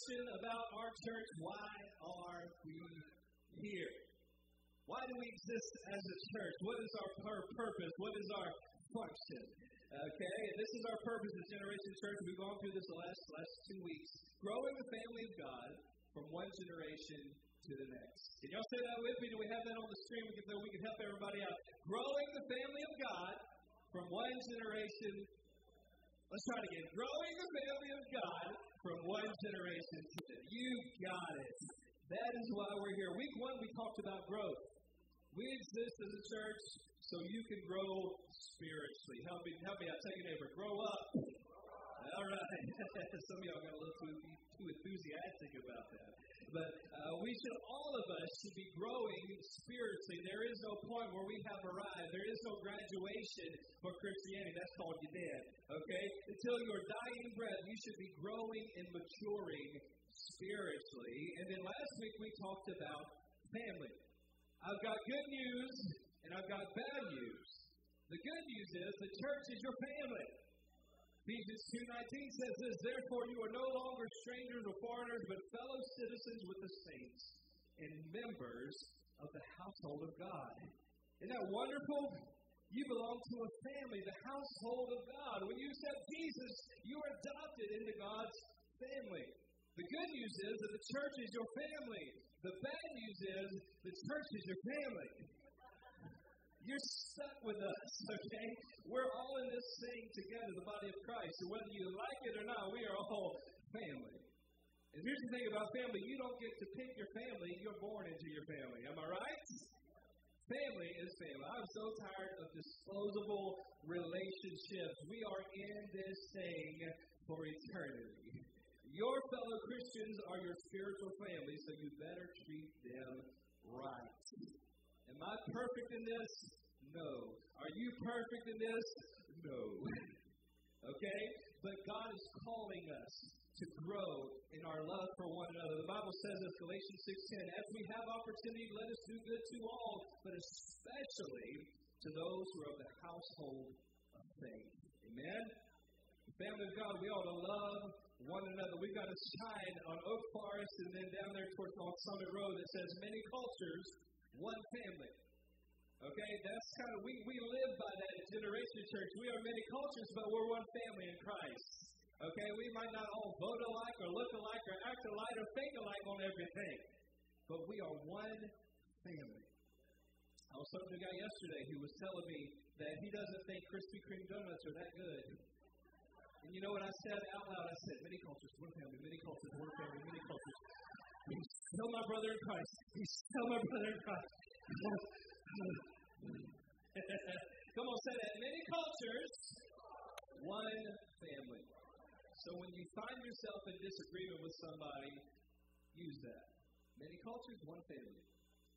question about our church why are we here? Why do we exist as a church? What is our purpose? What is our function? Okay, this is our purpose as Generation Church. We've gone through this the last last two weeks. Growing the family of God from one generation to the next. Can y'all say that with me? Do we have that on the screen? We can, we can help everybody out. Growing the family of God from one generation. Let's try it again. Growing the family of God from one generation to the You got it. That is why we're here. Week one, we talked about growth. We exist as a church so you can grow spiritually. Help me, help me out. Take a neighbor. Grow up. All right. Some of y'all got a little too, too enthusiastic about that. But uh, we should, all of us should be growing spiritually. There is no point where we have arrived. There is no graduation for Christianity. That's called you dead. Okay? Until your dying breath, you should be growing and maturing spiritually. And then last week we talked about family. I've got good news and I've got bad news. The good news is the church is your family. Ephesians 2.19 says this, Therefore you are no longer strangers or foreigners, but fellow citizens with the saints and members of the household of God. Isn't that wonderful? You belong to a family, the household of God. When you accept Jesus, you are adopted into God's family. The good news is that the church is your family. The bad news is the church is your family. You're stuck with us, okay? We're all in this thing together, the body of Christ. So whether you like it or not, we are all family. And here's the thing about family you don't get to pick your family, you're born into your family. Am I right? Family is family. I'm so tired of disposable relationships. We are in this thing for eternity. Your fellow Christians are your spiritual family, so you better treat them right. Am I perfect in this? No. Are you perfect in this? No. okay? But God is calling us to grow in our love for one another. The Bible says in Galatians 6:10, as we have opportunity, let us do good to all, but especially to those who are of the household of faith. Amen? The family of God, we ought to love one another. We've got a sign on Oak Forest and then down there towards Summit Road that says many cultures one family. Okay, that's kind of, we, we live by that at Generation Church. We are many cultures, but we're one family in Christ. Okay, we might not all vote alike or look alike or act alike or think alike on everything, but we are one family. I was talking to a guy yesterday who was telling me that he doesn't think Krispy Kreme donuts are that good. And you know what I said out loud? I said, many cultures, one family, many cultures, one family, many cultures. He's still my brother in Christ. He's still my brother in Christ. Come on, say that. Many cultures, one family. So when you find yourself in disagreement with somebody, use that. Many cultures, one family.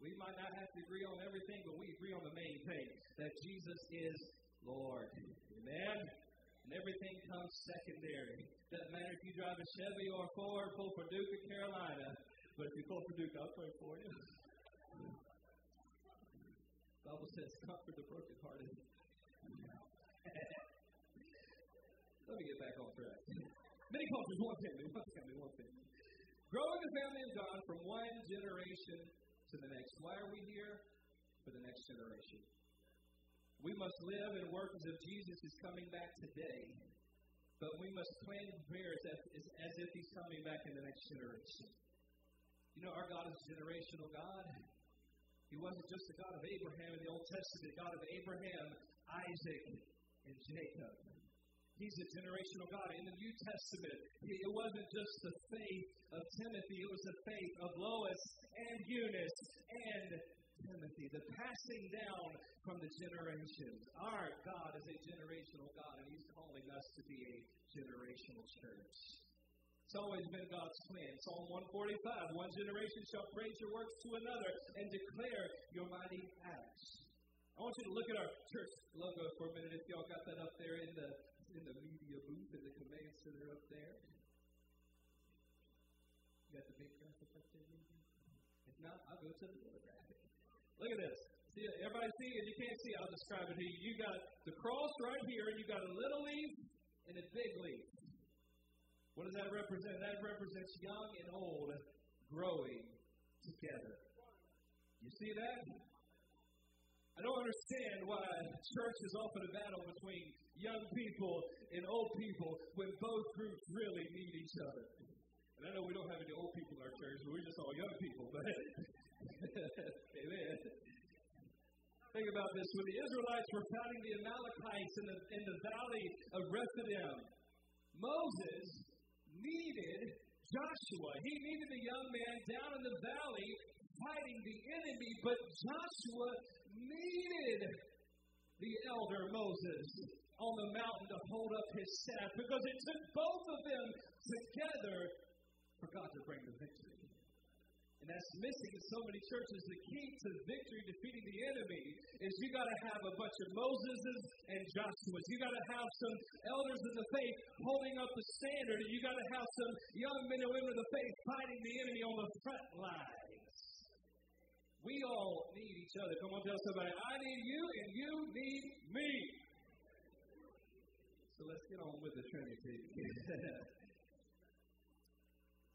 We might not have to agree on everything, but we agree on the main thing that Jesus is Lord. Amen? And everything comes secondary. Doesn't matter if you drive a Chevy or a Ford, pull for Duke Carolina. But if you pull for Duke, I'll pray for you. Bible says, comfort the brokenhearted. Let me get back on track. Many cultures, one family, one family, one family. Growing the family of God from one generation to the next. Why are we here? For the next generation. We must live and work as if Jesus is coming back today, but we must plan prayers as, as, as if he's coming back in the next generation. You know, our God is a generational God. He wasn't just the God of Abraham in the Old Testament, God of Abraham, Isaac, and Jacob. He's a generational God. In the New Testament, it wasn't just the faith of Timothy, it was the faith of Lois and Eunice and Timothy, the passing down from the generations. Our God is a generational God, and He's calling us to be a generational church. It's always been God's plan. Psalm 145 One generation shall praise your works to another and declare your mighty acts. I want you to look at our church logo for a minute if y'all got that up there in the in the media booth in the command center up there. You got the big graphic up there? If not, I'll go to the little graphic. Look at this. See, everybody see it? You can't see. I'll describe it to you. You got the cross right here, and you got a little leaf and a big leaf. What does that represent? That represents young and old growing together. You see that? I don't understand why church is often a battle between young people and old people when both groups really need each other. And I know we don't have any old people in our church, we're just all young people. But amen. Think about this. When the Israelites were fighting the Amalekites in the, in the valley of Rephidim, Moses needed Joshua. He needed the young man down in the valley fighting the enemy, but Joshua needed the elder Moses on the mountain to hold up his staff because it took both of them together for God to bring the victory. And that's missing in so many churches. The key to victory, defeating the enemy, is you got to have a bunch of Moseses and Joshuas. You got to have some elders in the faith holding up the standard, and you got to have some young men and women of the faith fighting the enemy on the front lines. We all need each other. Come on, tell somebody, I need you, and you need me. So let's get on with the Trinity.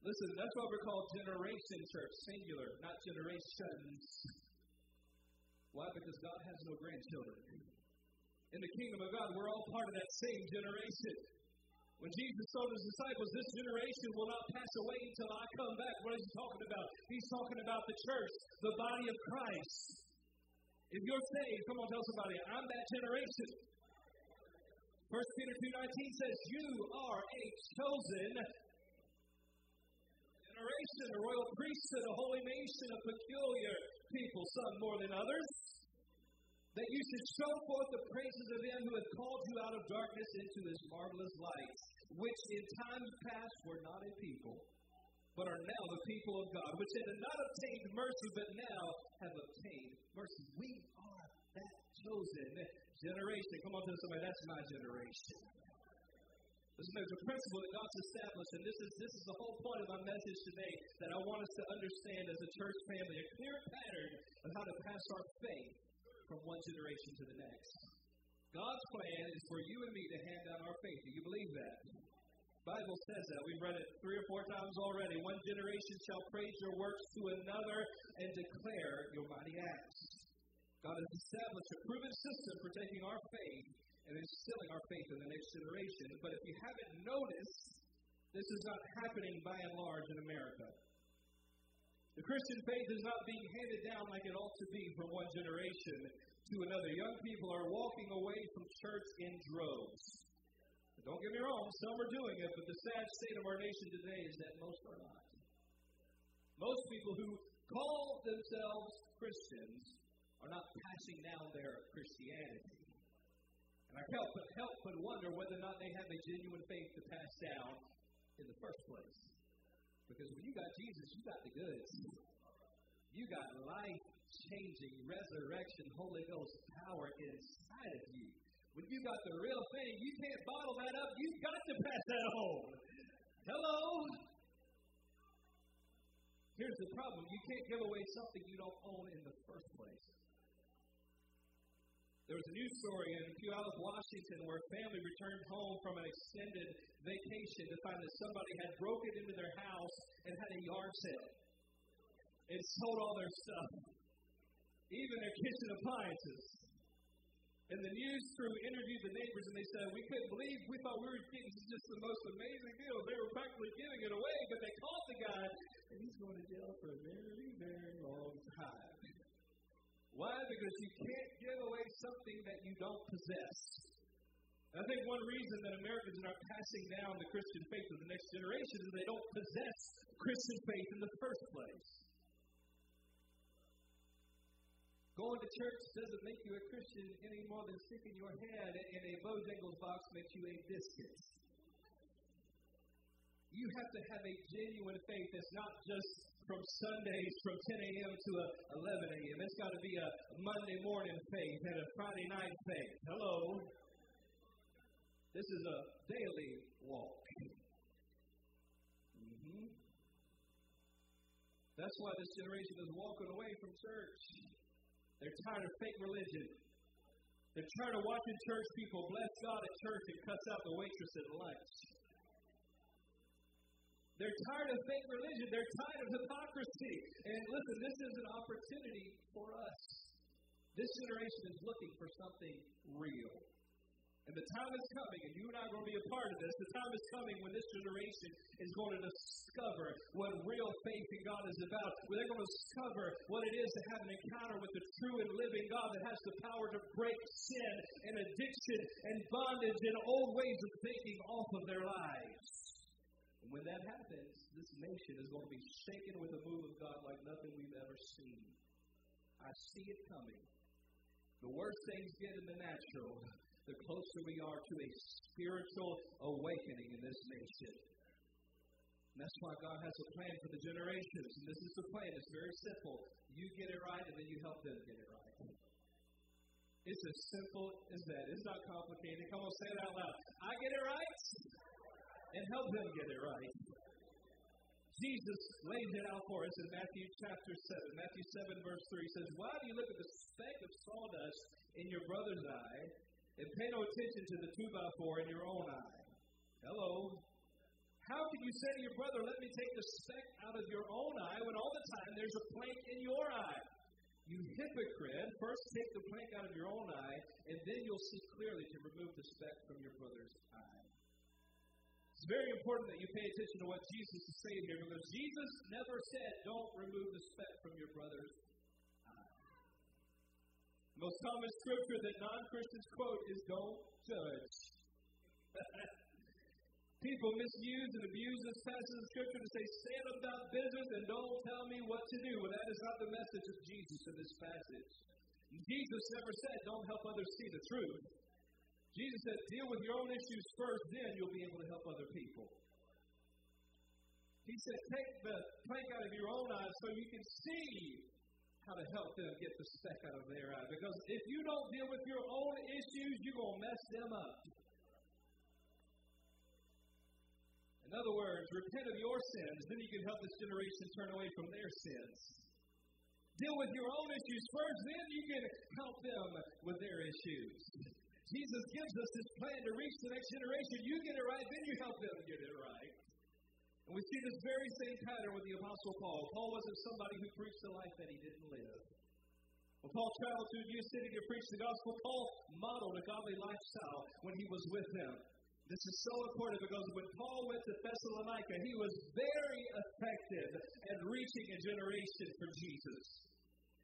Listen, that's why we're called Generation Church, singular, not generations. Why? Because God has no grandchildren. In the kingdom of God, we're all part of that same generation. When Jesus told his disciples, This generation will not pass away until I come back, what is he talking about? He's talking about the church, the body of Christ. If you're saved, come on, tell somebody, I'm that generation. 1 Peter 2.19 says, You are a chosen generation, a royal priesthood, a holy nation, a peculiar people, some more than others, that you should show forth the praises of him who hath called you out of darkness into his marvelous light, which in times past were not a people, but are now the people of God, which had not obtained mercy, but now have obtained mercy. We are that chosen generation. Come on, tell somebody, that's my generation. Listen, there's a principle that God's established, and this is this is the whole point of my message today that I want us to understand as a church family, a clear pattern of how to pass our faith from one generation to the next. God's plan is for you and me to hand down our faith. Do you believe that? Bible says that. We've read it three or four times already. One generation shall praise your works to another and declare your mighty acts. God has established a proven system for taking our faith and instilling our faith in the next generation. But if you haven't noticed, this is not happening by and large in America. The Christian faith is not being handed down like it ought to be from one generation to another. Young people are walking away from church in droves. Don't get me wrong, some are doing it, but the sad state of our nation today is that most are not. Most people who call themselves Christians are not passing down their Christianity. Help but help but wonder whether or not they have a genuine faith to pass down in the first place. Because when you got Jesus, you got the goods. You got life changing, resurrection, Holy Ghost power inside of you. When you got the real thing, you can't bottle that up. You've got to pass that on. Hello? Here's the problem you can't give away something you don't own in the first place. There was a news story in Puyallup, Washington, where a family returned home from an extended vacation to find that somebody had broken into their house and had a yard sale and sold all their stuff, even their kitchen appliances. And the news crew interviewed the neighbors and they said, We couldn't believe, we thought we were getting just the most amazing deal. They were practically giving it away, but they caught the guy and he's going to jail for a very, very long time. Why? Because you can't give away something that you don't possess. And I think one reason that Americans are not passing down the Christian faith to the next generation is they don't possess Christian faith in the first place. Going to church doesn't make you a Christian any more than sticking your head in a Bojangles box makes you a biscuit. You have to have a genuine faith that's not just from Sundays from 10 a.m. to 11 a.m. It's got to be a Monday morning faith and a Friday night faith. Hello. This is a daily walk. Mm-hmm. That's why this generation is walking away from church. They're tired of fake religion. They're tired of watching church people bless God at church and cuss out the waitress at lunch. They're tired of fake religion. They're tired of hypocrisy. And listen, this is an opportunity for us. This generation is looking for something real. And the time is coming, and you and I are going to be a part of this. The time is coming when this generation is going to discover what real faith in God is about. Where they're going to discover what it is to have an encounter with the true and living God that has the power to break sin and addiction and bondage and old ways of thinking off of their lives. And when that happens, this nation is going to be shaken with a move of God like nothing we've ever seen. I see it coming. The worse things get in the natural, the closer we are to a spiritual awakening in this nation. And that's why God has a plan for the generations. And this is the plan. It's very simple. You get it right, and then you help them get it right. It's as simple as that. It's not complicated. Come on, say it out loud. I get it right, and help them get it right. Jesus lays it out for us in Matthew chapter 7. Matthew 7, verse 3 says, Why do you look at the speck of sawdust in your brother's eye and pay no attention to the two by four in your own eye. Hello. How can you say to your brother, Let me take the speck out of your own eye, when all the time there's a plank in your eye? You hypocrite, first take the plank out of your own eye, and then you'll see clearly to remove the speck from your brother's eye. It's very important that you pay attention to what Jesus is saying here because Jesus never said, Don't remove the speck from your brother's the most common scripture that non Christians quote is don't judge. People misuse and abuse this passage of scripture to say, stand about business and don't tell me what to do. Well, that is not the message of Jesus in this passage. Jesus never said, don't help others see the truth. Jesus said, deal with your own issues first, then you'll be able to help other people. He said, take the plank out of your own eyes so you can see how to help them get the speck out of their eye. Because if you don't deal with your own issues, you're going to mess them up. In other words, repent of your sins, then you can help this generation turn away from their sins. Deal with your own issues first, then you can help them with their issues. Jesus gives us this plan to reach the next generation. You get it right, then you help them get it right. And we see this very same pattern with the Apostle Paul. Paul wasn't somebody who preached a life that he didn't live. When Paul traveled to a new city to preach the gospel, Paul modeled a godly lifestyle when he was with them. This is so important because when Paul went to Thessalonica, he was very effective at reaching a generation for Jesus.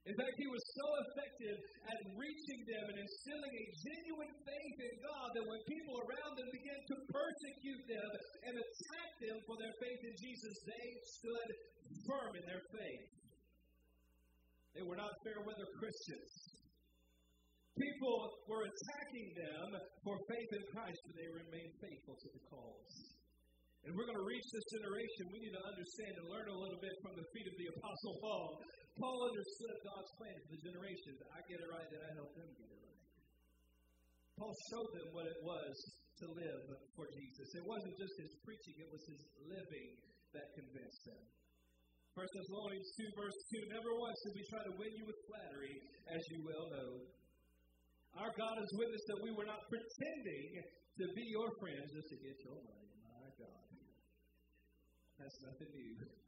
In fact, he was so effective at reaching them and instilling a genuine faith in God that when people around them began to persecute them and attack them for their faith in Jesus, they stood firm in their faith. They were not fair weather Christians. People were attacking them for faith in Christ, but they remained faithful to the cause. And we're going to reach this generation. We need to understand and learn a little bit from the feet of the Apostle Paul Paul understood God's plan for the generations. I get it right, then I help them get it right. Paul showed them what it was to live for Jesus. It wasn't just his preaching, it was his living that convinced them. 1 Thessalonians 2, verse 2 Never once did we try to win you with flattery, as you well know. Our God has witnessed that we were not pretending to be your friends just to get your money. My God. That's nothing new.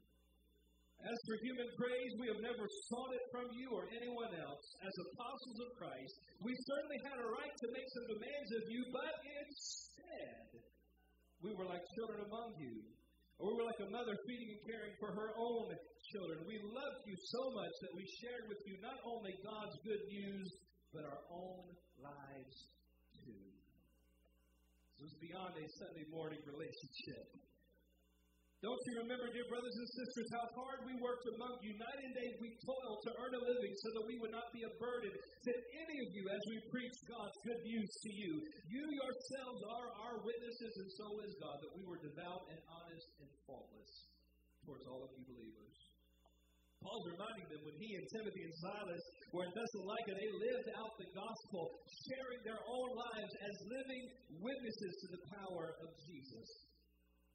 As for human praise, we have never sought it from you or anyone else. As apostles of Christ, we certainly had a right to make some demands of you, but instead, we were like children among you. Or we were like a mother feeding and caring for her own children. We loved you so much that we shared with you not only God's good news, but our own lives too. This was beyond a Sunday morning relationship. Don't you remember, dear brothers and sisters, how hard we worked among you? Night and day we toiled to earn a living so that we would not be a burden to any of you as we preach God's good news to you. You yourselves are our witnesses, and so is God, that we were devout and honest and faultless towards all of you believers. Paul's reminding them when he and Timothy and Silas were in Thessalonica, they lived out the gospel, sharing their own lives as living witnesses to the power of Jesus.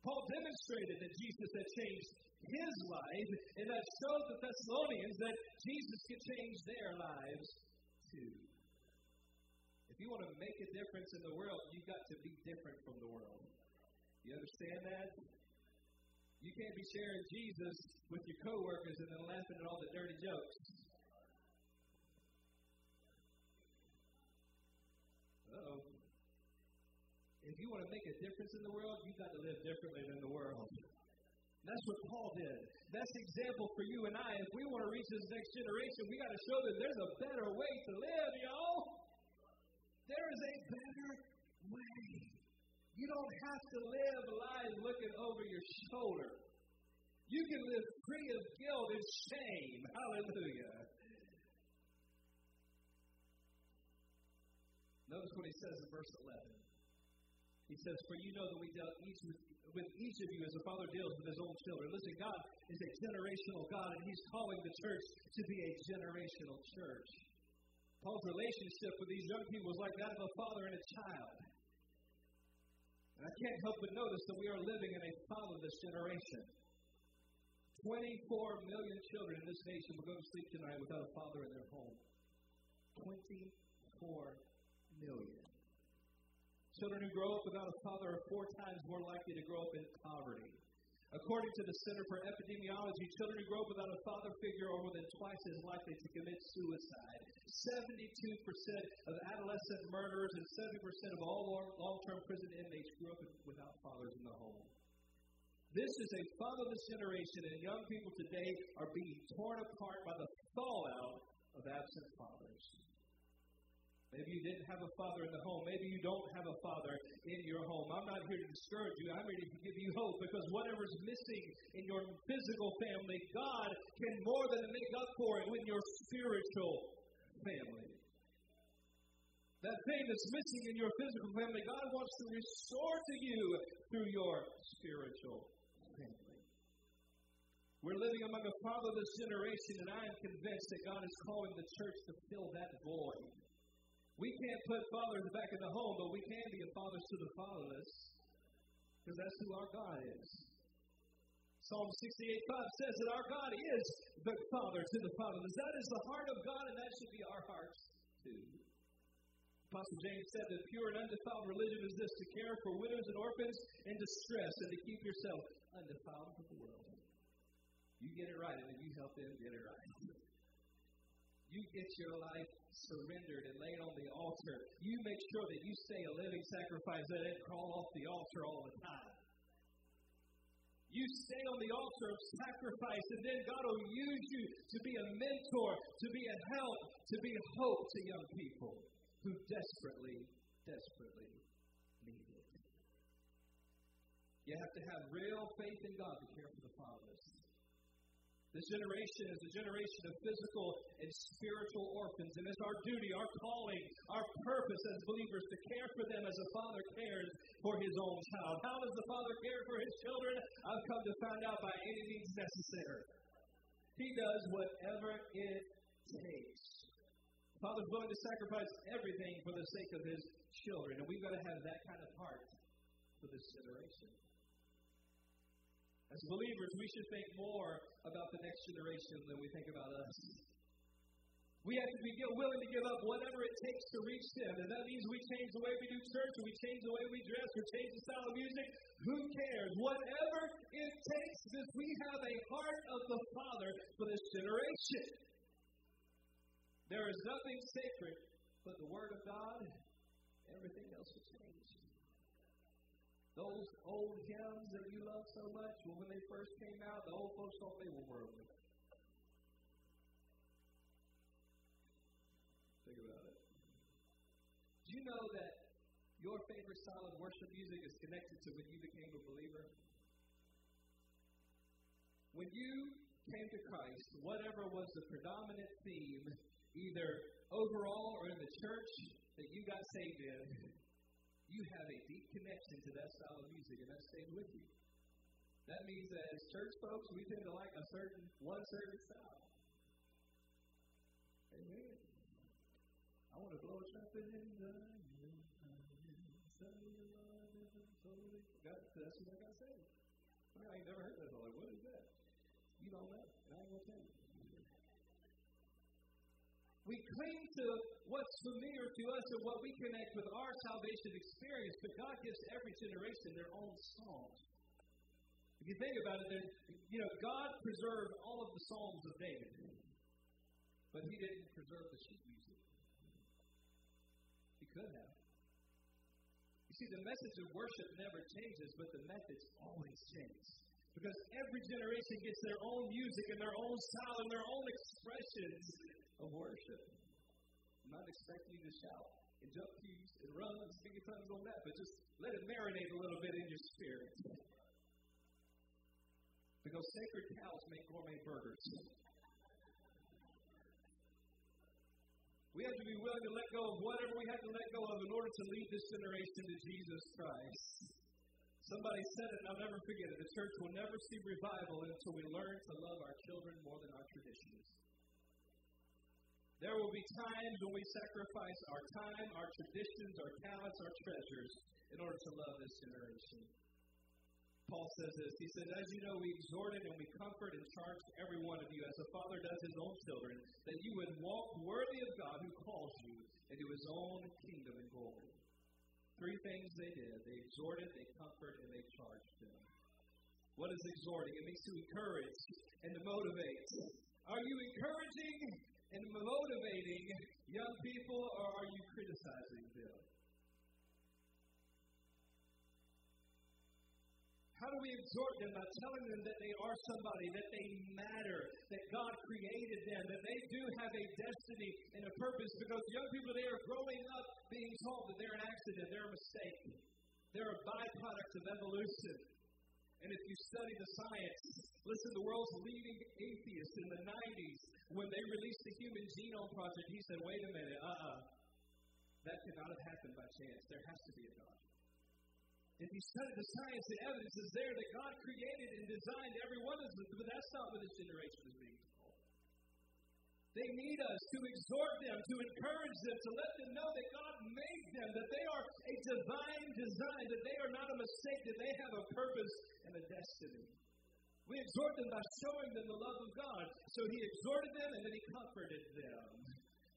Paul demonstrated that Jesus had changed his life, and that showed the Thessalonians that Jesus could change their lives too. If you want to make a difference in the world, you've got to be different from the world. You understand that? You can't be sharing Jesus with your coworkers and then laughing at all the dirty jokes. If you want to make a difference in the world, you've got to live differently than the world. Oh, That's what Paul did. That's the example for you and I. If we want to reach this next generation, we got to show them there's a better way to live, y'all. There is a better way. You don't have to live a life looking over your shoulder. You can live free of guilt and shame. Hallelujah. Notice what he says in verse 11. He says, For you know that we dealt each with, with each of you as a father deals with his own children. Listen, God is a generational God, and he's calling the church to be a generational church. Paul's relationship with these young people was like that of a father and a child. And I can't help but notice that we are living in a fatherless generation. 24 million children in this nation will go to sleep tonight without a father in their home. 24 million. Children who grow up without a father are four times more likely to grow up in poverty. According to the Center for Epidemiology, children who grow up without a father figure are more than twice as likely to commit suicide. 72% of adolescent murderers and 70% of all long term prison inmates grew up without fathers in the home. This is a fatherless generation, and young people today are being torn apart by the fallout of absent fathers. Maybe you didn't have a father in the home. Maybe you don't have a father in your home. I'm not here to discourage you. I'm here to give you hope because whatever's missing in your physical family, God can more than make up for it with your spiritual family. That thing that's missing in your physical family, God wants to restore to you through your spiritual family. We're living among a fatherless generation, and I am convinced that God is calling the church to fill that void. We can't put fathers back in the home, but we can be a fathers to the fatherless because that's who our God is. Psalm 68 5 says that our God is the Father to the fatherless. That is the heart of God, and that should be our hearts too. Apostle James said that pure and undefiled religion is this to care for widows and orphans in distress and to keep yourself undefiled from the world. You get it right, and then you help them get it right. You get your life surrendered and laid on the altar. You make sure that you stay a living sacrifice that it crawl off the altar all the time. You stay on the altar of sacrifice, and then God will use you to be a mentor, to be a help, to be hope to young people who desperately, desperately need it. You have to have real faith in God to care for the fatherless. This generation is a generation of physical and spiritual orphans, and it's our duty, our calling, our purpose as believers to care for them as a father cares for his own child. How does the father care for his children? I've come to find out by any means necessary. He does whatever it takes. The Father's willing to sacrifice everything for the sake of his children, and we've got to have that kind of heart for this generation. As believers, we should think more about the next generation than we think about us. We have to be willing to give up whatever it takes to reach them. And that means we change the way we do church, or we change the way we dress, or change the style of music. Who cares? Whatever it takes, if we have a heart of the Father for this generation. There is nothing sacred but the Word of God. Everything else will change. Those old hymns that you love so much, well, when they first came out, the old folks thought they were worldly. Think about it. Do you know that your favorite style of worship music is connected to when you became a believer? When you came to Christ, whatever was the predominant theme, either overall or in the church that you got saved in, you have a deep connection style of music, and that stays with you. That means that as church folks, we tend to like a certain one certain style. Amen. I want to blow a trumpet in the that's what I got say. I, ain't never heard that. I'm like, what is that? You don't know. I ain't gonna tell you. We cling to what's familiar to us and what we connect with our salvation experience, but God gives every generation their own song. If you think about it, then, you know, God preserved all of the Psalms of David, but he didn't preserve the sheet music. He could have. You see, the message of worship never changes, but the methods always change. Because every generation gets their own music and their own style and their own expressions of worship. Not expecting you to shout and jump keys and run and speak in tongues on that, but just let it marinate a little bit in your spirit. Because sacred cows make gourmet burgers. We have to be willing to let go of whatever we have to let go of in order to lead this generation to Jesus Christ. Somebody said it, and I'll never forget it. The church will never see revival until we learn to love our children more than our traditions. There will be times when we sacrifice our time, our traditions, our talents, our treasures in order to love this generation. Paul says this. He says, As you know, we exhorted and we comfort and charge every one of you, as a father does his own children, that you would walk worthy of God who calls you into his own kingdom and glory. Three things they did they exhorted, they comforted, and they charged them. What is exhorting? It means to encourage and to motivate. Are you encouraging and motivating young people, or are you criticizing them? How do we exhort them by telling them that they are somebody, that they matter, that God created them, that they do have a destiny and a purpose? Because young people, they are growing up being told that they're an accident, they're a mistake, they're a byproduct of evolution. And if you study the science, listen, the world's leading atheist in the 90s, when they released the Human Genome Project, he said, wait a minute, uh uh-uh. uh, that cannot have happened by chance. There has to be a God. If you study the science, the evidence is there that God created and designed every one of us, but that's not what this generation is being told. They need us to exhort them, to encourage them, to let them know that God made them, that they are a divine design, that they are not a mistake, that they have a purpose and a destiny. We exhort them by showing them the love of God. So he exhorted them and then he comforted them.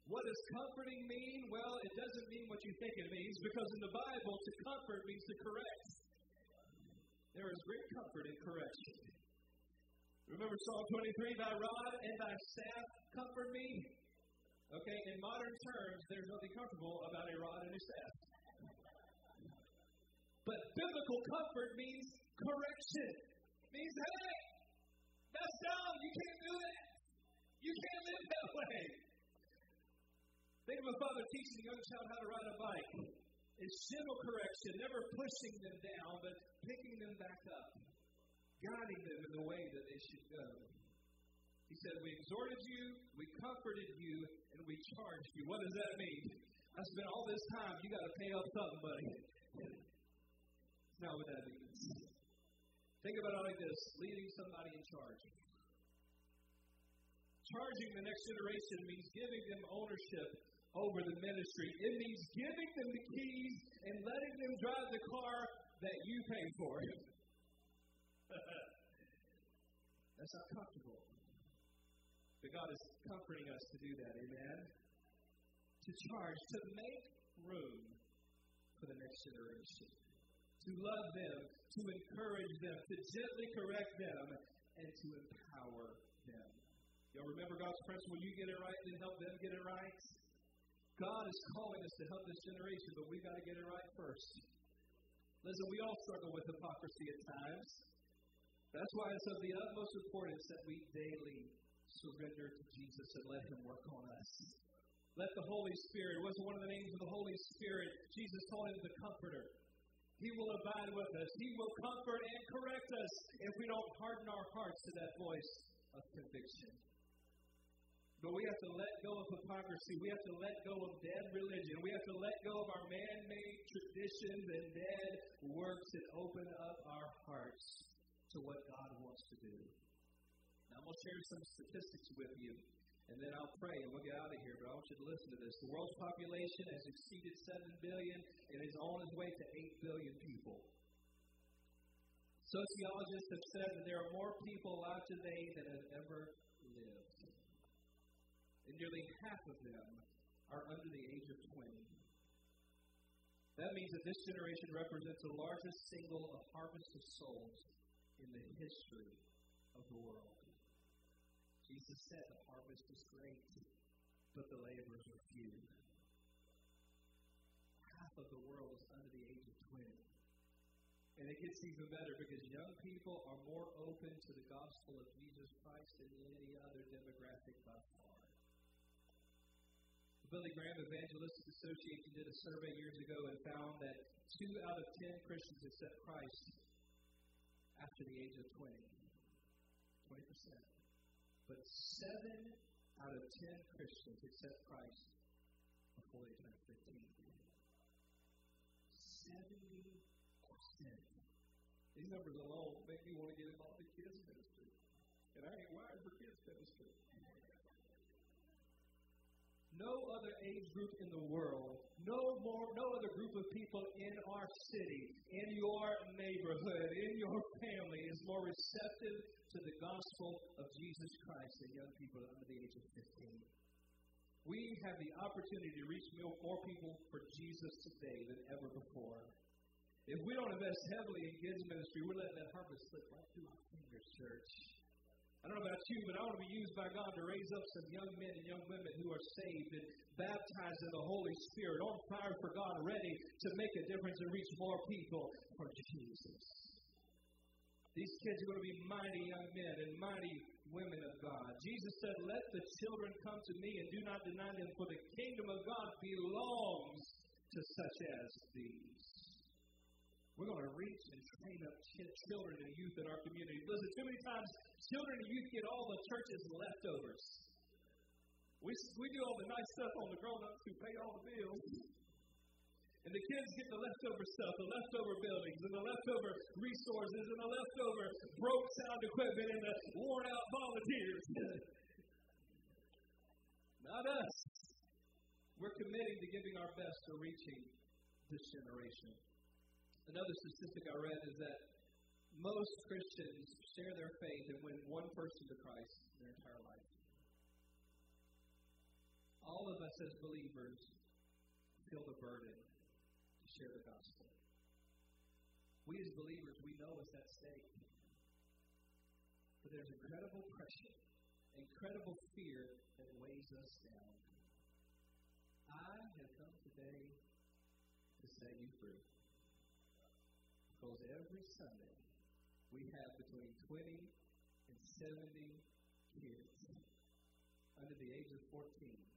What does comforting mean? Well, it doesn't mean what you think it means because in the Bible, to comfort means to correct. There is great comfort in correction. Remember Psalm 23 Thy rod and thy staff comfort me. Okay, in modern terms, there's nothing comfortable about a rod and a staff. But biblical comfort means correction. It means, hey, You can't do that. You can't live that way. Think of a father teaching a young child how to ride a bike. It's gentle correction, never pushing them down, but picking them back up, guiding them in the way that they should go. He said, We exhorted you, we comforted you, and we charged you. What does that mean? I spent all this time, you got to pay up something, buddy. That's not what that means. Think about it like this leading somebody in charge. Charging the next generation means giving them ownership over the ministry. It means giving them the keys and letting them drive the car that you pay for. That's not comfortable. But God is comforting us to do that, amen? To charge, to make room for the next generation. To love them, to encourage them, to gently correct them, and to empower them. Y'all remember God's principle you get it right, then help them get it right? God is calling us to help this generation, but we've got to get it right first. Listen, we all struggle with hypocrisy at times. That's why it's of the utmost importance that we daily surrender to Jesus and let Him work on us. Let the Holy Spirit, wasn't one of the names of the Holy Spirit, Jesus called Him the Comforter. He will abide with us. He will comfort and correct us if we don't harden our hearts to that voice of conviction. But we have to let go of hypocrisy. We have to let go of dead religion. We have to let go of our man made traditions and dead works and open up our hearts to what God wants to do. Now, I'm going to share some statistics with you, and then I'll pray and we'll get out of here. But I want you to listen to this. The world's population has exceeded 7 billion and is on its way to 8 billion people. Sociologists have said that there are more people alive today than have ever lived. and nearly half of them are under the age of 20. That means that this generation represents the largest single harvest of souls in the history of the world. Jesus said the harvest is great, but the laborers are few. Half of the world is under the age of 20. And it gets even better because young people are more open to the gospel of Jesus Christ than any other demographic by far. The Billy Graham Evangelistic Association did a survey years ago and found that two out of ten Christians accept Christ after the age of 20. 20%. But seven out of ten Christians accept Christ before they turn 15. 70%. these numbers alone make me want to get involved in kids ministry. And I ain't wired for kids ministry. No other age group in the world, no more, no other group of people in our city, in your neighborhood, in your family is more receptive to the gospel of Jesus Christ than young people under the age of 15. We have the opportunity to reach more people for Jesus today than ever before. If we don't invest heavily in kids ministry, we're letting that harvest slip right through our fingers, church. I don't know about you, but I want to be used by God to raise up some young men and young women who are saved and baptized in the Holy Spirit, on fire for God, ready to make a difference and reach more people for Jesus. These kids are going to be mighty young men and mighty women of God. Jesus said, Let the children come to me and do not deny them, for the kingdom of God belongs to such as these. We're going to reach and train up children and youth in our community. Listen, too many times children and youth get all the church's leftovers. We, we do all the nice stuff on the grown ups who pay all the bills. And the kids get the leftover stuff, the leftover buildings, and the leftover resources, and the leftover broke sound equipment, and the worn out volunteers. Not us. We're committing to giving our best to reaching this generation. Another statistic I read is that most Christians share their faith and win one person to Christ in their entire life. All of us as believers feel the burden share the gospel. We as believers, we know it's at stake. But there's incredible pressure, incredible fear that weighs us down. I have come today to set you free. Because every Sunday we have between 20 and 70 kids under the age of 14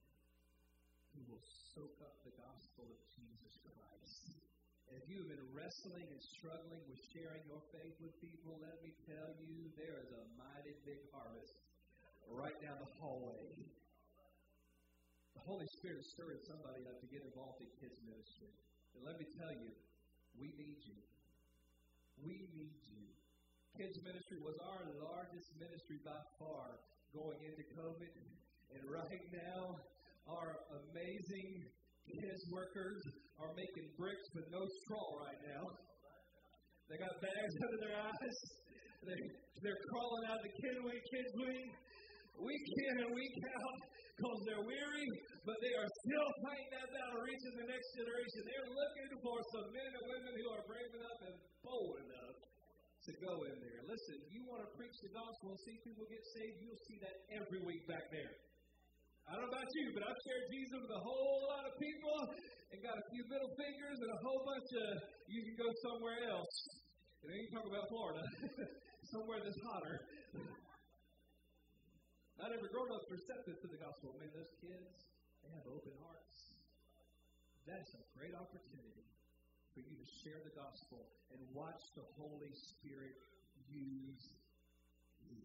who will soak up the gospel of Jesus Christ. If you have been wrestling and struggling with sharing your faith with people, let me tell you, there is a mighty big harvest right down the hallway. The Holy Spirit is stirring somebody up to get involved in kids' ministry. And let me tell you, we need you. We need you. Kids ministry was our largest ministry by far going into COVID. And right now, our amazing kids workers are making bricks with no straw right now. They got bags under their eyes. They, they're crawling out the kid kids wing, week in and week out because they're weary, but they are still fighting that battle, reaching the next generation. They're looking for some men and women who are brave enough and bold enough to go in there. Listen, you want to preach the gospel and see people get saved, you'll see that every week back there. I don't know about you, but I've shared Jesus with a whole lot of people and got a few middle fingers and a whole bunch of you can go somewhere else. And then you talk about Florida, somewhere that's hotter. Not every grown up receptive to the gospel. I mean, those kids, they have open hearts. That's a great opportunity for you to share the gospel and watch the Holy Spirit use you.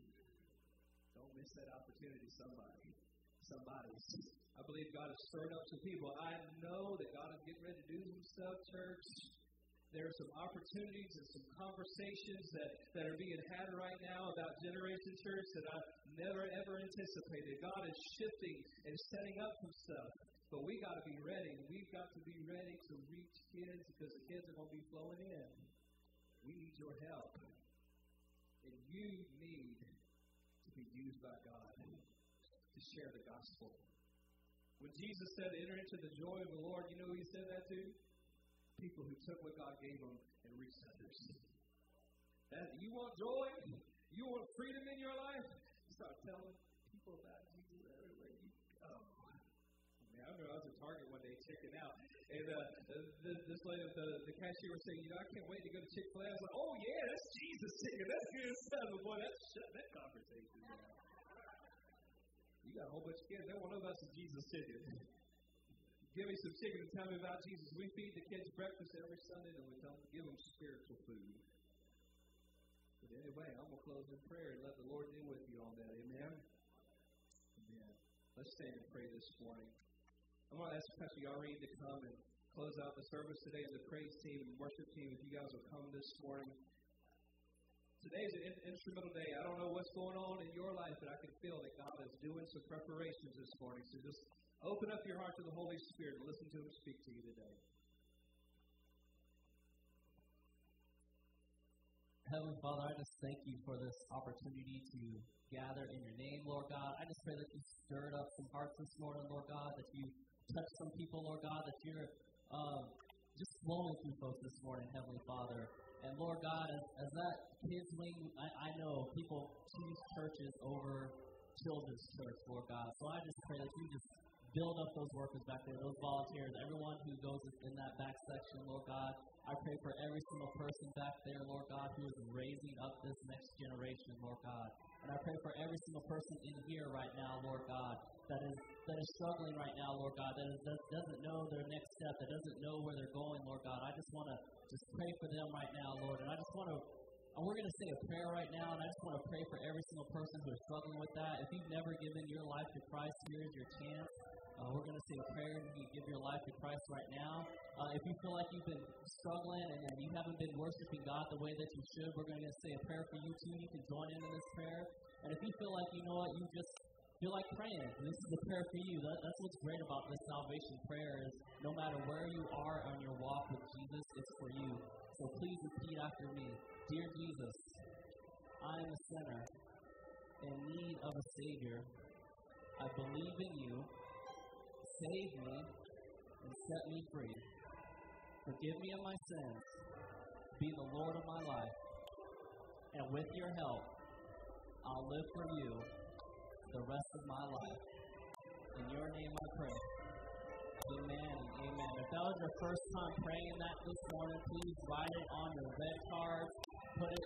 Don't miss that opportunity, somebody. Somebody. I believe God has stirred up some people. I know that God is getting ready to do some stuff, church. There are some opportunities and some conversations that, that are being had right now about Generation Church that I never ever anticipated. God is shifting and setting up some stuff. But we got to be ready. We've got to be ready to reach kids because the kids are going to be flowing in. We need your help. And you need to be used by God to share the gospel. When Jesus said, enter into the joy of the Lord, you know who he said that to? people who took what God gave them and reached others. That, you want joy? You want freedom in your life? Start telling people about Jesus everywhere you go. I remember I was at Target one day checking out, and uh, this, lady, the, the cashier was saying, you know, I can't wait to go to Chick Fil A. I was like, oh yeah, that's Jesus singing. That's good stuff. But boy, that's shut that conversation down. You got a whole bunch of kids. They want to know about some Jesus singing. Give me some chicken and tell me about Jesus. We feed the kids breakfast every Sunday, and we them give them spiritual food. But anyway, I'm gonna close in prayer and let the Lord deal with you on that. Amen. Amen. Let's stand and pray this morning. I'm going to ask Pastor Yareen to come and close out the service today, and the praise team and worship team, if you guys will come this morning. Today's an instrumental day. I don't know what's going on in your life, but I can feel that God is doing some preparations this morning. So just open up your heart to the Holy Spirit and listen to Him speak to you today. Heavenly Father, I just thank you for this opportunity to gather in your name, Lord God. I just pray that you stirred up some hearts this morning, Lord God, that you touch some people, Lord God, that you're um, just flowing through folks this morning, Heavenly Father. And Lord God, as, as that kids wing, I, I know people choose churches over children's church, Lord God. So I just pray that you just build up those workers back there, those volunteers, everyone who goes in that back section, Lord God. I pray for every single person back there, Lord God, who is raising up this next generation, Lord God. And I pray for every single person in here right now, Lord God, that is that is struggling right now, Lord God, that, is, that doesn't know their next step, that doesn't know where they're going, Lord God. I just want to just pray for them right now, Lord. And I just want to and we're going to say a prayer right now, and I just want to pray for every single person who is struggling with that. If you've never given your life to Christ, here is your chance. Uh, we're going to say a prayer and you give your life to Christ right now. Uh, if you feel like you've been struggling and, and you haven't been worshiping God the way that you should, we're going to say a prayer for you too. You can join in in this prayer. And if you feel like, you know what, you just feel like praying, this is a prayer for you. That, that's what's great about this salvation prayer is no matter where you are on your walk with Jesus, it's for you. So please repeat after me. Dear Jesus, I am a sinner in need of a Savior. I believe in you. Save me and set me free. Forgive me of my sins. Be the Lord of my life. And with your help, I'll live for you the rest of my life. In your name I pray. Amen amen. If that was your first time praying that this morning, please write it on your red card. Put it